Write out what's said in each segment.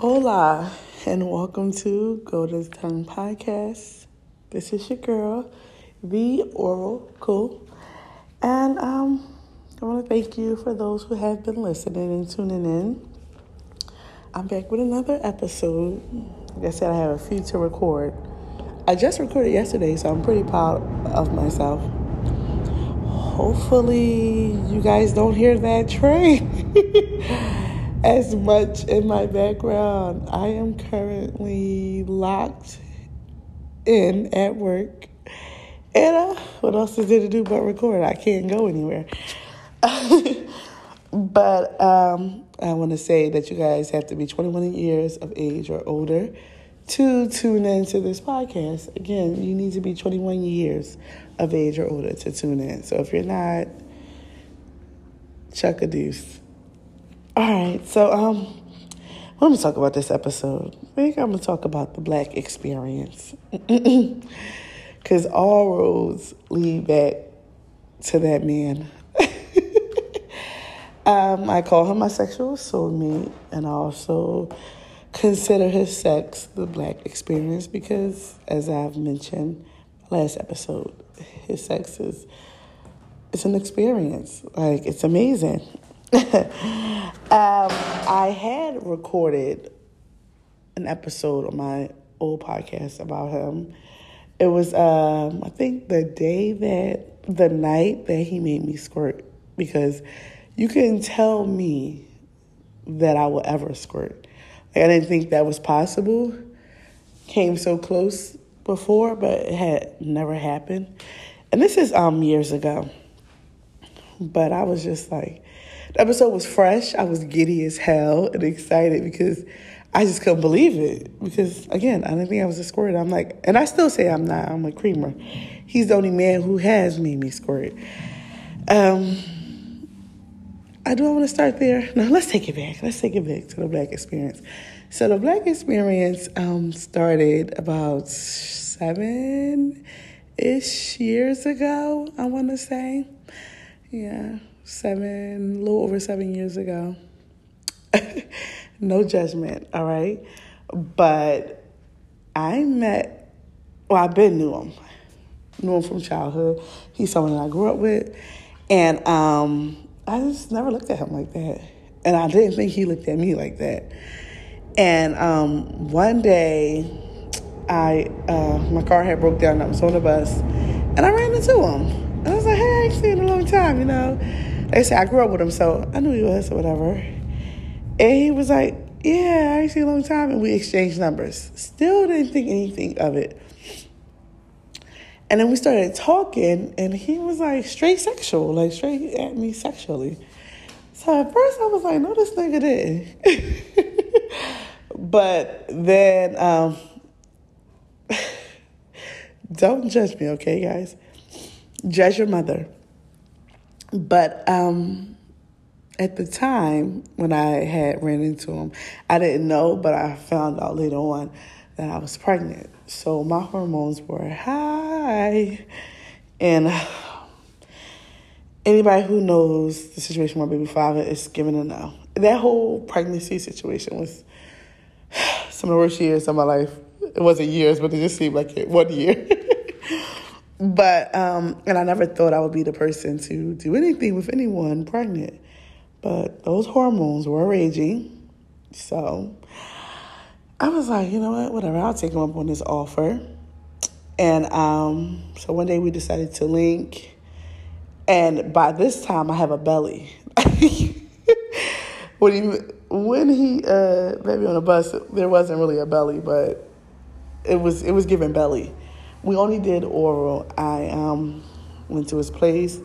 Hola, and welcome to Golden's Tongue Podcast. This is your girl, the Oracle, and um, I want to thank you for those who have been listening and tuning in. I'm back with another episode. Like I said, I have a few to record. I just recorded yesterday, so I'm pretty proud of myself. Hopefully, you guys don't hear that train as much in my background. I am currently locked in at work. And uh, what else is there to do but record? I can't go anywhere. but um, I want to say that you guys have to be 21 years of age or older to tune into this podcast. Again, you need to be 21 years of age or older to tune in. So if you're not, chuck a deuce. All right, so um, what am I talk about this episode? I think I'm gonna talk about the black experience, because all roads lead back to that man. um, I call him my sexual soulmate, and I also consider his sex the black experience because, as I've mentioned last episode, his sex is it's an experience. Like it's amazing. um, I had recorded an episode on my old podcast about him. It was, um, I think, the day that the night that he made me squirt because you couldn't tell me that I will ever squirt. Like, I didn't think that was possible. Came so close before, but it had never happened. And this is um years ago. But I was just like, the episode was fresh. I was giddy as hell and excited because I just couldn't believe it. Because again, I didn't think I was a squirt. I'm like, and I still say I'm not. I'm a creamer. He's the only man who has made me squirt. Um, I do I want to start there. No, let's take it back. Let's take it back to the black experience. So the black experience um, started about seven ish years ago. I want to say, yeah, seven, a little over seven years ago. no judgment, all right. But I met. Well, I've been knew him. Knew him from childhood. He's someone that I grew up with, and um, I just never looked at him like that. And I didn't think he looked at me like that. And um, one day, I uh, my car had broke down. I was on the bus, and I ran into him. And I was like, "Hey, I ain't seen in a long time," you know. They say I grew up with him, so I knew he was or whatever. And he was like, "Yeah, I seen a long time," and we exchanged numbers. Still didn't think anything of it. And then we started talking, and he was like straight sexual, like straight at me sexually. So at first I was like, no, this nigga did. but then, um, don't judge me, okay, guys? Judge your mother. But um, at the time when I had ran into him, I didn't know, but I found out later on that I was pregnant. So my hormones were high. And anybody who knows the situation with my baby father is giving a no. That whole pregnancy situation was some of the worst years of my life. It wasn't years, but it just seemed like it one year. but um, and I never thought I would be the person to do anything with anyone pregnant. But those hormones were raging. So I was like, you know what, whatever, I'll take him up on this offer. And um, so one day we decided to link. And by this time, I have a belly. when he, when he uh, me on the bus, there wasn't really a belly, but it was it was giving belly. We only did oral. I um, went to his place.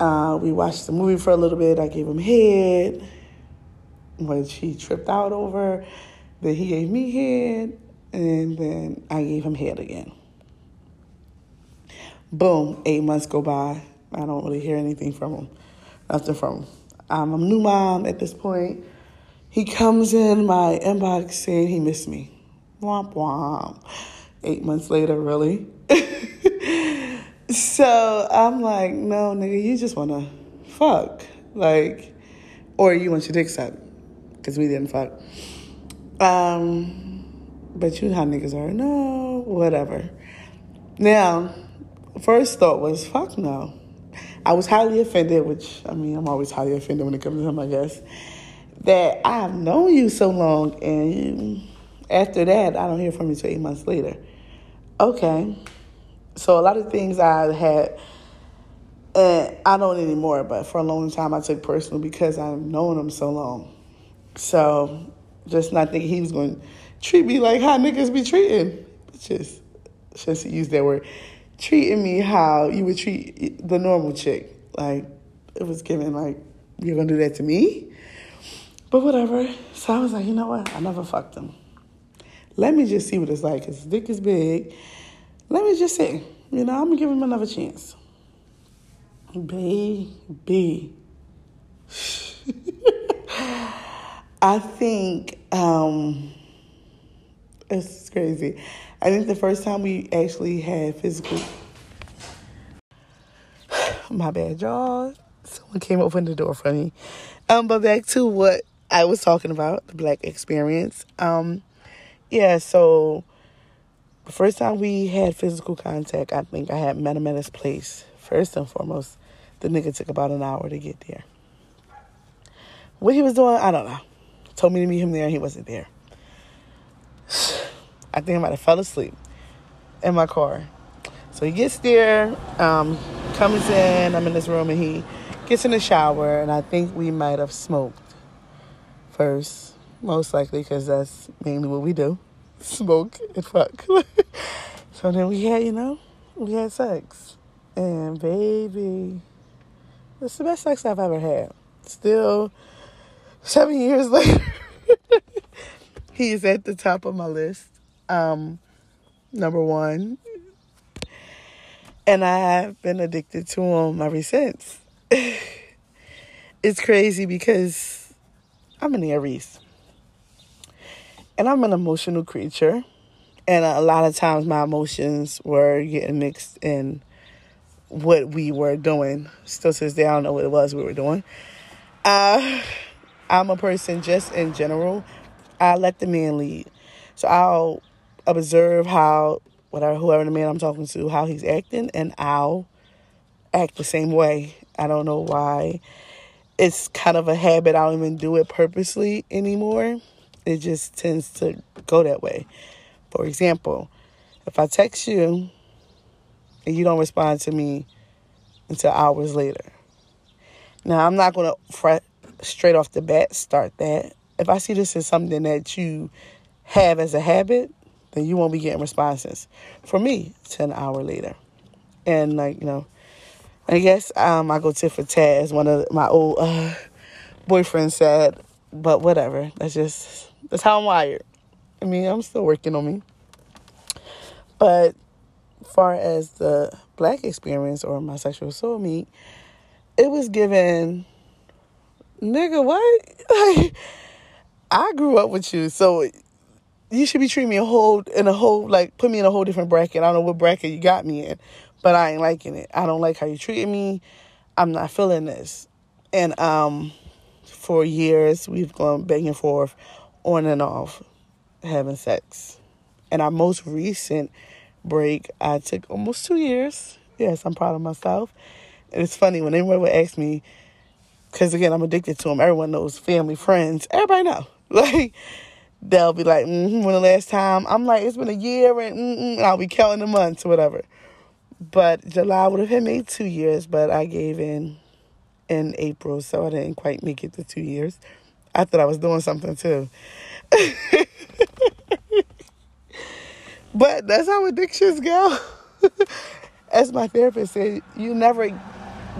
Uh, we watched the movie for a little bit. I gave him head, which he tripped out over. Then he gave me head, and then I gave him head again. Boom, eight months go by. I don't really hear anything from him. Nothing from him. I'm a new mom at this point. He comes in my inbox saying he missed me. Womp womp. Eight months later, really. so I'm like, no, nigga, you just wanna fuck. Like, or you want your dick sucked. Because we didn't fuck. Um, but you know how niggas are. No, whatever. Now, first thought was, fuck no. I was highly offended, which, I mean, I'm always highly offended when it comes to him, I guess, that I have known you so long, and after that, I don't hear from you till eight months later. Okay. So a lot of things I had, and I don't anymore, but for a long time I took personal because I've known him so long. So just not thinking he was going to treat me like how niggas be treating. Just, just use that word, treating me how you would treat the normal chick. Like, it was given like, you're going to do that to me? But whatever. So I was like, you know what? I never fucked him. Let me just see what it's like. His dick is big. Let me just see. You know, I'm to give him another chance. Baby. I think um, it's crazy. I think the first time we actually had physical. My bad, y'all. Someone came open the door for me. Um, but back to what I was talking about, the black experience. Um, yeah, so the first time we had physical contact, I think I had met him at his place. First and foremost, the nigga took about an hour to get there. What he was doing, I don't know told me to meet him there and he wasn't there. I think I might have fell asleep in my car. So he gets there, um, comes in, I'm in this room and he gets in the shower and I think we might have smoked first, most likely because that's mainly what we do. Smoke and fuck. so then we had, you know, we had sex. And baby, it's the best sex I've ever had. Still seven years later, he is at the top of my list. Um, number one. And I have been addicted to him ever since. it's crazy because I'm an Aries. And I'm an emotional creature. And a lot of times my emotions were getting mixed in what we were doing. Still to this day, I don't know what it was we were doing. Uh, I'm a person just in general. I let the man lead. So I'll observe how whatever whoever the man I'm talking to, how he's acting, and I'll act the same way. I don't know why. It's kind of a habit. I don't even do it purposely anymore. It just tends to go that way. For example, if I text you and you don't respond to me until hours later. Now, I'm not going to fret straight off the bat start that. If I see this as something that you have as a habit, then you won't be getting responses from me to an hour later. And like, you know, I guess um, I go tit for tat as one of my old uh, boyfriends said, but whatever. That's just, that's how I'm wired. I mean, I'm still working on me. But far as the black experience or my sexual soulmate, it was given nigga, what? Like, I grew up with you, so you should be treating me a whole in a whole like put me in a whole different bracket. I don't know what bracket you got me in, but I ain't liking it. I don't like how you treated me. I'm not feeling this. And um for years we've gone back and forth on and off having sex. And our most recent break I took almost two years. Yes, I'm proud of myself. And it's funny when anyone would ask me, because again, I'm addicted to them. Everyone knows, family, friends, everybody know. Like they'll be like, mm-hmm, "When the last time?" I'm like, "It's been a year," and, I'll be counting the months or whatever. But July would have made two years, but I gave in in April, so I didn't quite make it to two years. I thought I was doing something too. but that's how addictions go. As my therapist said, you never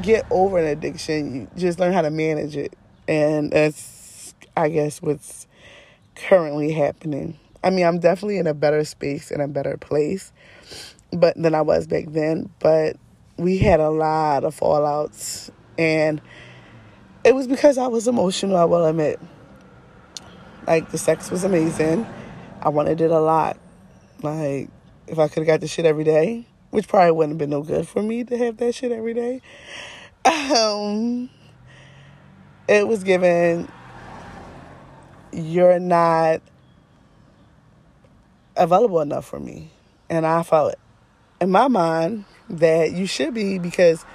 get over an addiction. You just learn how to manage it. And that's, I guess, what's currently happening. I mean, I'm definitely in a better space, and a better place but than I was back then. But we had a lot of fallouts. And it was because I was emotional, I will admit. Like, the sex was amazing. I wanted it a lot. Like, if I could have got the shit every day, which probably wouldn't have been no good for me to have that shit every day. Um, it was given, you're not available enough for me. And I felt in my mind that you should be because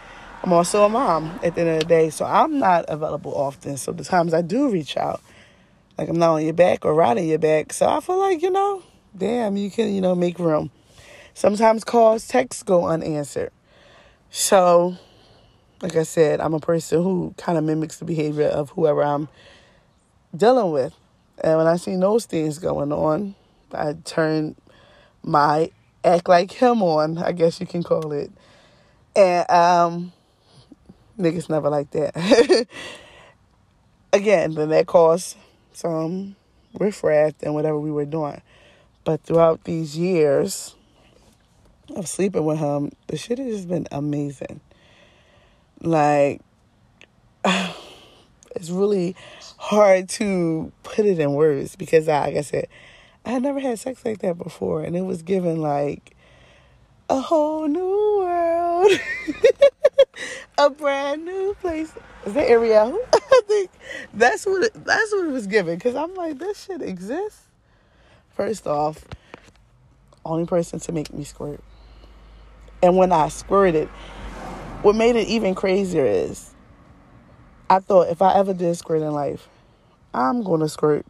I'm also a mom at the end of the day. So I'm not available often. So the times I do reach out, like I'm not on your back or riding your back. So I feel like, you know, damn, you can, you know, make room. Sometimes calls, texts go unanswered. So, like I said, I'm a person who kind of mimics the behavior of whoever I'm dealing with. And when I see those things going on, I turn my act like him on, I guess you can call it. And um niggas never like that. Again, then that caused some riffraff and whatever we were doing. But throughout these years of sleeping with him, the shit has just been amazing. Like it's really hard to put it in words because I, like I said, I had never had sex like that before, and it was given like a whole new world, a brand new place. Is that Ariel? I think that's what it, that's what it was given. Cause I'm like, this shit exists. First off, only person to make me squirt, and when I squirted, what made it even crazier is, I thought if I ever did squirt in life, I'm gonna squirt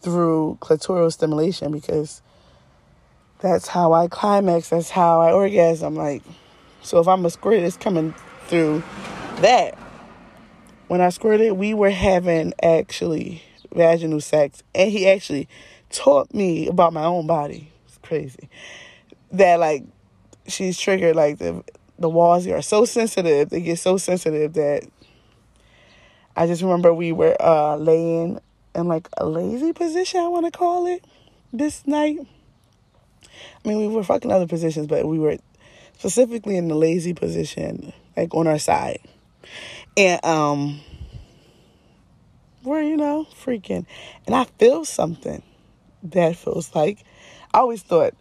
through clitoral stimulation because that's how I climax, that's how I orgasm. Like, so if I'm a squirt, it's coming through that. When I squirted, we were having actually vaginal sex, and he actually taught me about my own body. It's crazy that like she's triggered like the the walls are so sensitive. They get so sensitive that I just remember we were uh, laying in like a lazy position, I want to call it, this night. I mean, we were fucking other positions, but we were specifically in the lazy position, like on our side. And um we're, you know, freaking. And I feel something that feels like I always thought,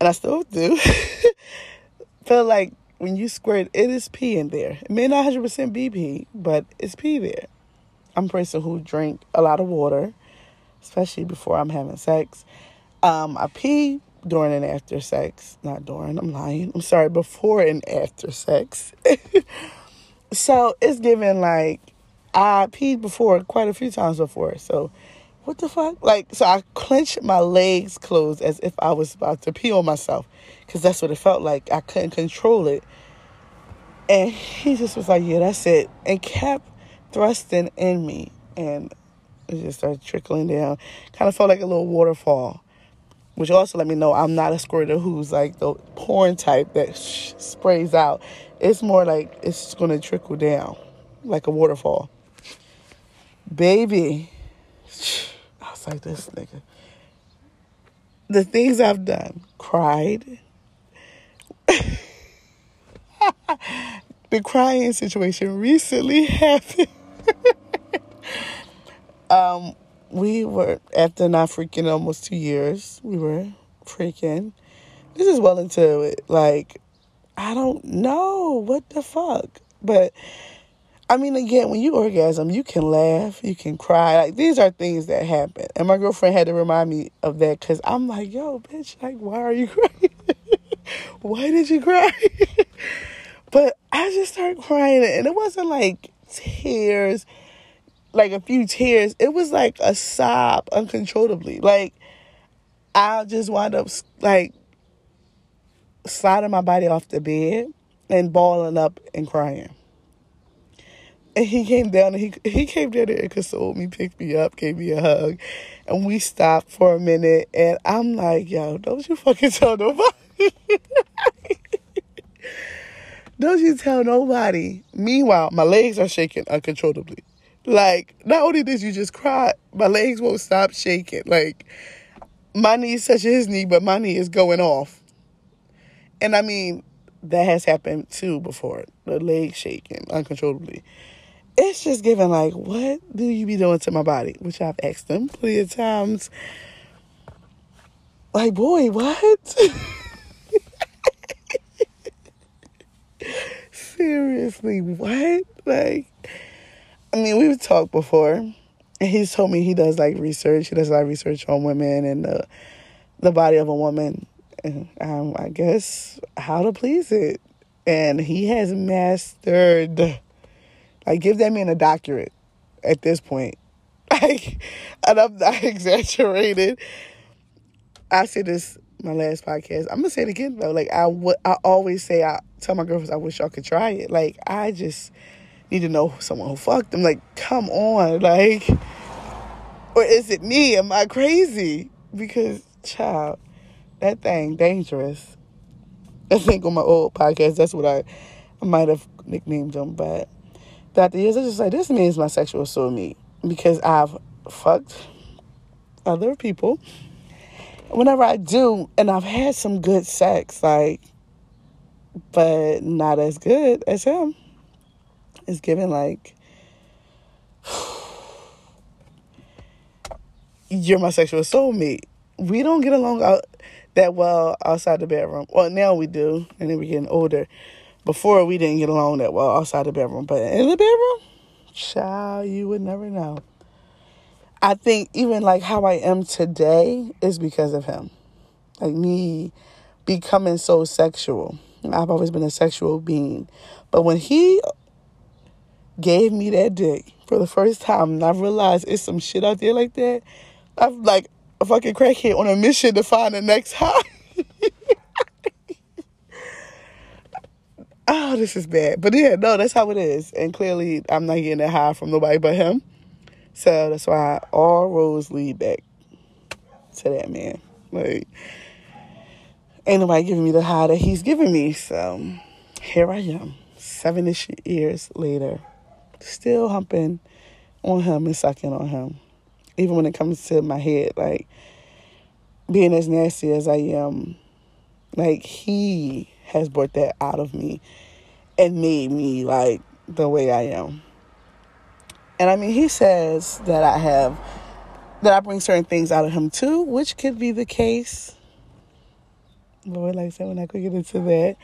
and I still do, feel like when you squirt, it is pee in there. It may not 100% be pee, but it's pee there. I'm a person who drink a lot of water, especially before I'm having sex. Um, I pee during and after sex. Not during, I'm lying. I'm sorry, before and after sex. so it's given like I peed before quite a few times before. So what the fuck? Like, so I clenched my legs closed as if I was about to pee on myself because that's what it felt like. I couldn't control it. And he just was like, yeah, that's it. And kept thrusting in me. And it just started trickling down. Kind of felt like a little waterfall. Which also let me know I'm not a squirter who's like the porn type that sh- sprays out. It's more like it's going to trickle down like a waterfall. Baby I was like this nigga. The things I've done, cried. the crying situation recently happened. um, we were after not freaking almost two years. We were freaking. This is well into it. Like, I don't know what the fuck, but I mean, again, when you orgasm, you can laugh, you can cry. Like these are things that happen, and my girlfriend had to remind me of that because I'm like, yo, bitch, like, why are you crying? why did you cry? but I just started crying, and it wasn't like tears, like a few tears. It was like a sob uncontrollably. Like I just wound up like sliding my body off the bed and balling up and crying. And he came down and he he came down there and consoled me, picked me up, gave me a hug. And we stopped for a minute and I'm like, yo, don't you fucking tell nobody. don't you tell nobody. Meanwhile, my legs are shaking uncontrollably. Like, not only did you just cry, my legs won't stop shaking. Like, my knee touches his knee, but my knee is going off. And I mean, that has happened too before. The leg shaking uncontrollably it's just giving like, what do you be doing to my body? Which I've asked them plenty of times. Like, boy, what? Seriously, what? Like, I mean, we've talked before, he's told me he does like research. He does a lot of research on women and the the body of a woman, and um, I guess how to please it. And he has mastered. Like, give that man a doctorate at this point. Like, and I'm not exaggerated. I said this my last podcast. I'm gonna say it again though. Like I, w- I always say, I tell my girlfriends, I wish y'all could try it. Like I just need to know someone who fucked them. Like, come on, like, or is it me? Am I crazy? Because, child, that thing dangerous. I think on my old podcast, that's what I, I might have nicknamed him. But that the years, I just like this means my sexual soulmate because I've fucked other people. Whenever I do, and I've had some good sex, like, but not as good as him. It's given like you're my sexual soulmate. We don't get along out that well outside the bedroom. Well, now we do, and then we're getting older. Before we didn't get along that well outside the bedroom, but in the bedroom, child, you would never know. I think even like how I am today is because of him. Like me becoming so sexual. I've always been a sexual being. But when he gave me that dick for the first time and I realized it's some shit out there like that, I'm like a fucking crackhead on a mission to find the next high. oh, this is bad. But yeah, no, that's how it is. And clearly I'm not getting that high from nobody but him. So that's why all roads lead back to that man. Like, ain't nobody giving me the high that he's giving me. So here I am, seven ish years later, still humping on him and sucking on him. Even when it comes to my head, like being as nasty as I am, like he has brought that out of me and made me like the way I am. And I mean, he says that I have, that I bring certain things out of him too, which could be the case. But like I said, we're not going to get into that.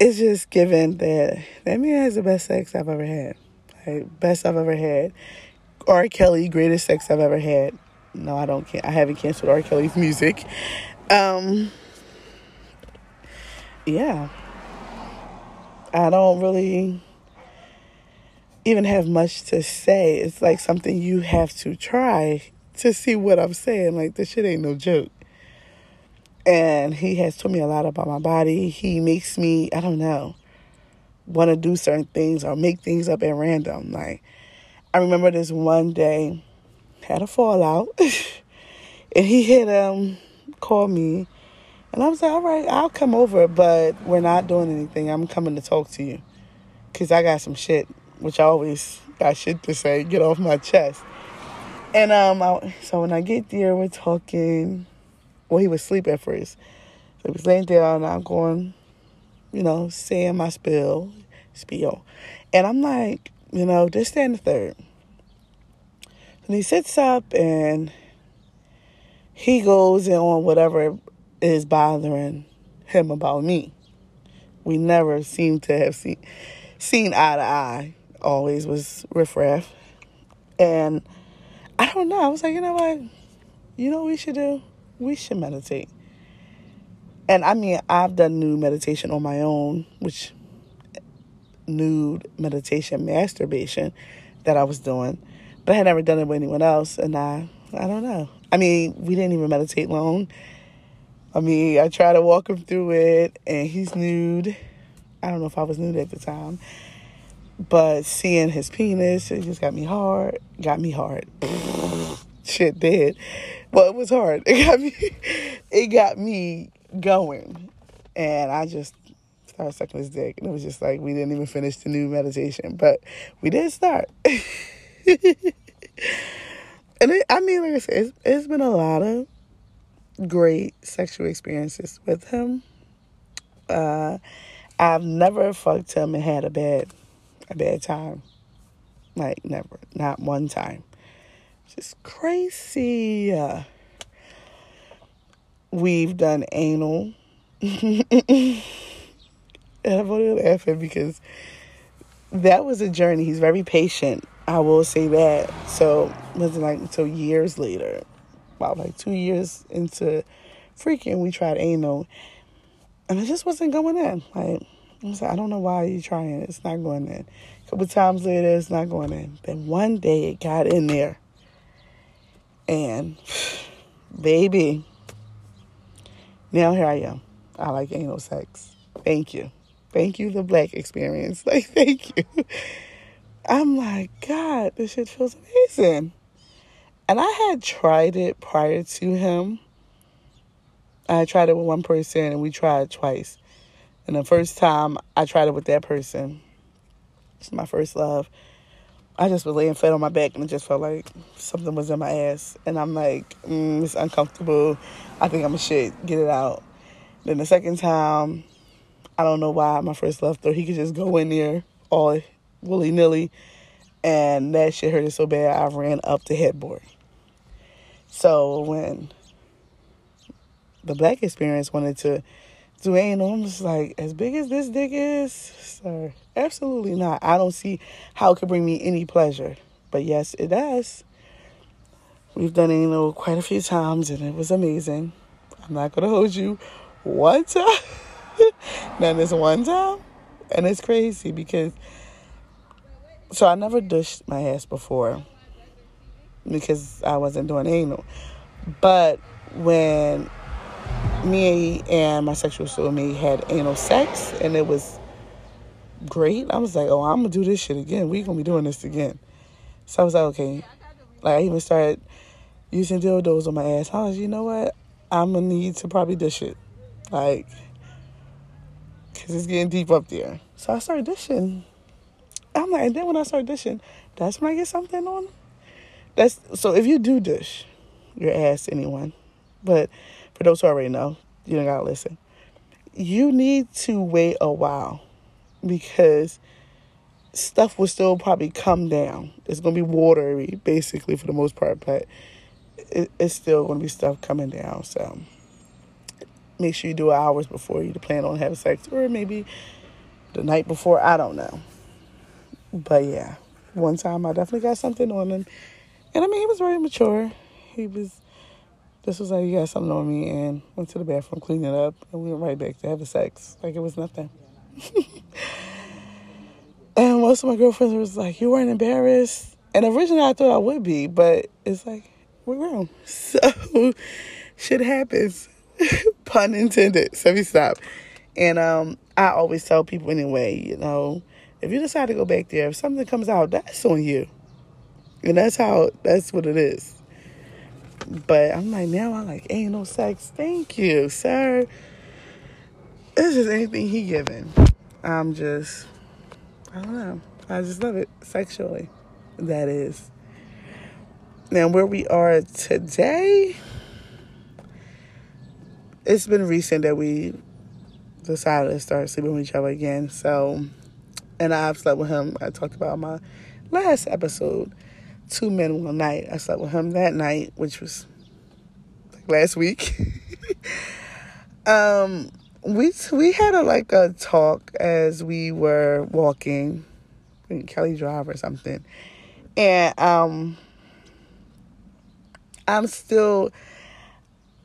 It's just given that that man has the best sex I've ever had. Like, best I've ever had. R. Kelly, greatest sex I've ever had. No, I don't. I haven't canceled R. Kelly's music. Um, yeah, I don't really even have much to say. It's like something you have to try to see what I'm saying. Like, this shit ain't no joke. And he has told me a lot about my body. He makes me, I don't know, want to do certain things or make things up at random. Like, I remember this one day, had a fallout, and he had um called me, and I was like, all right, I'll come over, but we're not doing anything. I'm coming to talk to you, cause I got some shit which I always got shit to say, get off my chest. And um, I, so when I get there, we're talking. Well, he was asleep at first. So he was laying down, and I'm going, you know, saying my spill, spiel. And I'm like, you know, just stand the third. And he sits up and he goes in on whatever is bothering him about me. We never seem to have seen seen eye to eye always was riffraff. And I don't know. I was like, you know what? You know what we should do? We should meditate. And I mean, I've done nude meditation on my own, which nude meditation masturbation that I was doing, but I had never done it with anyone else. And I, I don't know. I mean, we didn't even meditate long. I mean, I tried to walk him through it, and he's nude. I don't know if I was nude at the time. But seeing his penis, it just got me hard. Got me hard. Shit did. Well, it was hard. It got me it got me going. And I just started sucking his dick. And it was just like we didn't even finish the new meditation. But we did start. and it, I mean, like I said, it's, it's been a lot of great sexual experiences with him. Uh, I've never fucked him and had a bad a bad time. Like, never. Not one time. Just crazy. We've done anal. and I'm only laughing because that was a journey. He's very patient. I will say that. So, wasn't like until years later, about like two years into freaking, we tried anal, and it just wasn't going in. Like, I was like, I don't know why you're trying. It's not going in. A couple times later, it's not going in. Then one day it got in there. And, baby, now here I am. I like anal sex. Thank you. Thank you, the black experience. Like, thank you. I'm like, God, this shit feels amazing. And I had tried it prior to him. I tried it with one person and we tried twice. And the first time I tried it with that person, it's my first love. I just was laying flat on my back and it just felt like something was in my ass. And I'm like, mm, it's uncomfortable. I think I'm a shit. Get it out. Then the second time, I don't know why my first love thought he could just go in there all willy nilly. And that shit hurted so bad I ran up the headboard. So when the black experience wanted to anal, I'm just like, as big as this dick is, sir, absolutely not. I don't see how it could bring me any pleasure. But yes, it does. We've done anal quite a few times and it was amazing. I'm not gonna hold you one time. now this one time. And it's crazy because so I never douched my ass before because I wasn't doing anal. But when me and my sexual soulmate had anal sex and it was great, I was like, oh, I'm gonna do this shit again. We gonna be doing this again. So I was like, okay. Like I even started using dildos on my ass. I was, you know what? I'm gonna need to probably dish it, like, cause it's getting deep up there. So I started dishing. I'm like, and then when I start dishing, that's when I get something on. That's so if you do dish your ass anyone, but for those who already know, you don't gotta listen. You need to wait a while because stuff will still probably come down. It's gonna be watery basically for the most part, but it, it's still gonna be stuff coming down. So make sure you do hours before you plan on having sex, or maybe the night before. I don't know. But yeah, one time I definitely got something on him. And I mean, he was very mature. He was, this was like, you got something on me, and went to the bathroom, cleaned it up, and we went right back to having sex. Like it was nothing. and most of my girlfriends was like, you weren't embarrassed. And originally I thought I would be, but it's like, we're grown. So shit happens. Pun intended. So we stop. And um, I always tell people anyway, you know, if you decide to go back there, if something comes out, that's on you. And that's how, that's what it is. But I'm like, now I'm like, ain't no sex. Thank you, sir. It's just anything he given. I'm just, I don't know. I just love it sexually. That is. Now, where we are today, it's been recent that we decided to start sleeping with each other again. So, and I've slept with him. I talked about my last episode, Two Men One Night. I slept with him that night, which was like last week. um, we we had a like a talk as we were walking in Kelly Drive or something, and um, I'm still.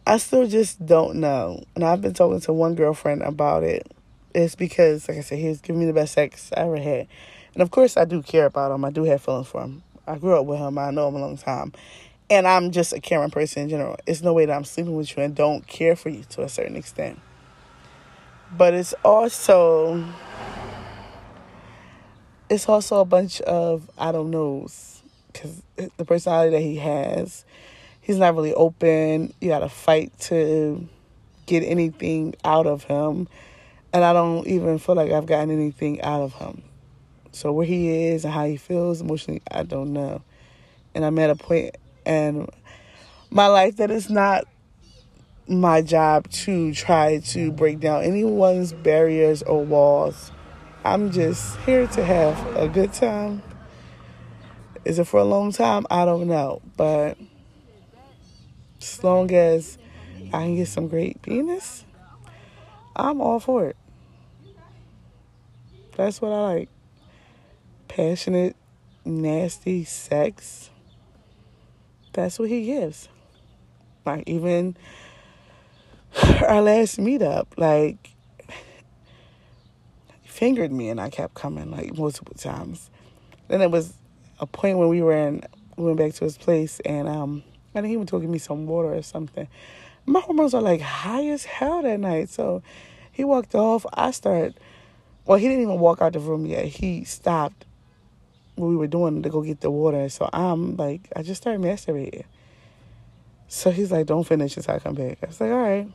I still just don't know. And I've been talking to one girlfriend about it it's because, like I said, he's giving me the best sex I ever had. And of course, I do care about him. I do have feelings for him. I grew up with him. I know him a long time. And I'm just a caring person in general. It's no way that I'm sleeping with you and don't care for you to a certain extent. But it's also it's also a bunch of I don't knows because the personality that he has, he's not really open. You got to fight to get anything out of him. And I don't even feel like I've gotten anything out of him. So where he is and how he feels emotionally, I don't know. And I'm at a point in my life that it's not my job to try to break down anyone's barriers or walls. I'm just here to have a good time. Is it for a long time? I don't know. But as long as I can get some great penis, I'm all for it. That's what I like. Passionate, nasty sex. That's what he gives. Like even our last meetup, like he fingered me and I kept coming like multiple times. Then it was a point when we were in we went back to his place and um I think he was talking me some water or something. My hormones are like high as hell that night. So he walked off. I started well, he didn't even walk out the room yet. He stopped what we were doing to go get the water. So I'm like, I just started masturbating. So he's like, don't finish until I come back. I was like, all right.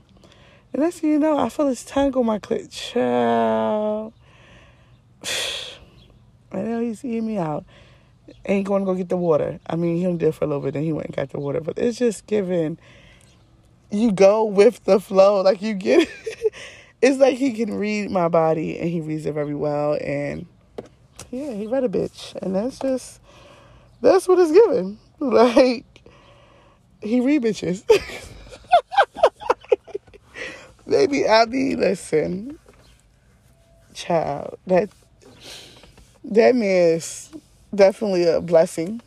And next thing you know, I feel his tongue on my clit. Child. I know he's eating me out. Ain't going to go get the water. I mean, he only did for a little bit, then he went and got the water. But it's just giving, you go with the flow. Like, you get, it. it's like he can read my body and he reads it very well. And yeah, he read a bitch. And that's just, that's what it's giving. Like, he read bitches. I be listen, child. That that man is definitely a blessing.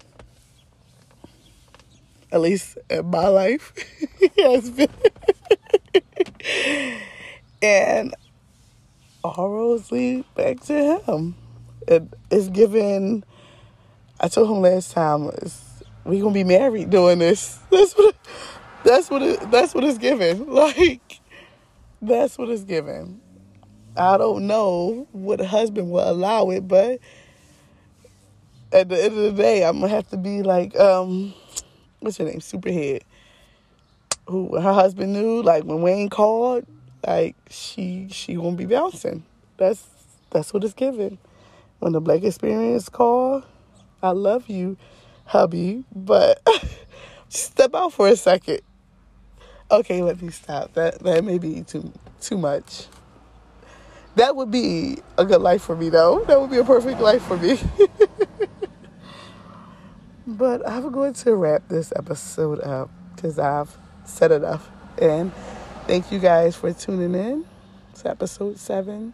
At least in my life, he has been. and all roads lead back to him. It, it's given. I told him last time, we gonna be married doing this. That's what. That's what. It, that's what it's given. Like, that's what it's given. I don't know what husband will allow it, but at the end of the day, I'm gonna have to be like, um, what's her name, Superhead, who her husband knew. Like when Wayne called, like she she gonna be bouncing. That's that's what it's given. When the Black Experience call, I love you, hubby, but step out for a second. Okay, let me stop. That that may be too too much. That would be a good life for me, though. That would be a perfect life for me. but I'm going to wrap this episode up because I've said enough. And thank you guys for tuning in to episode seven.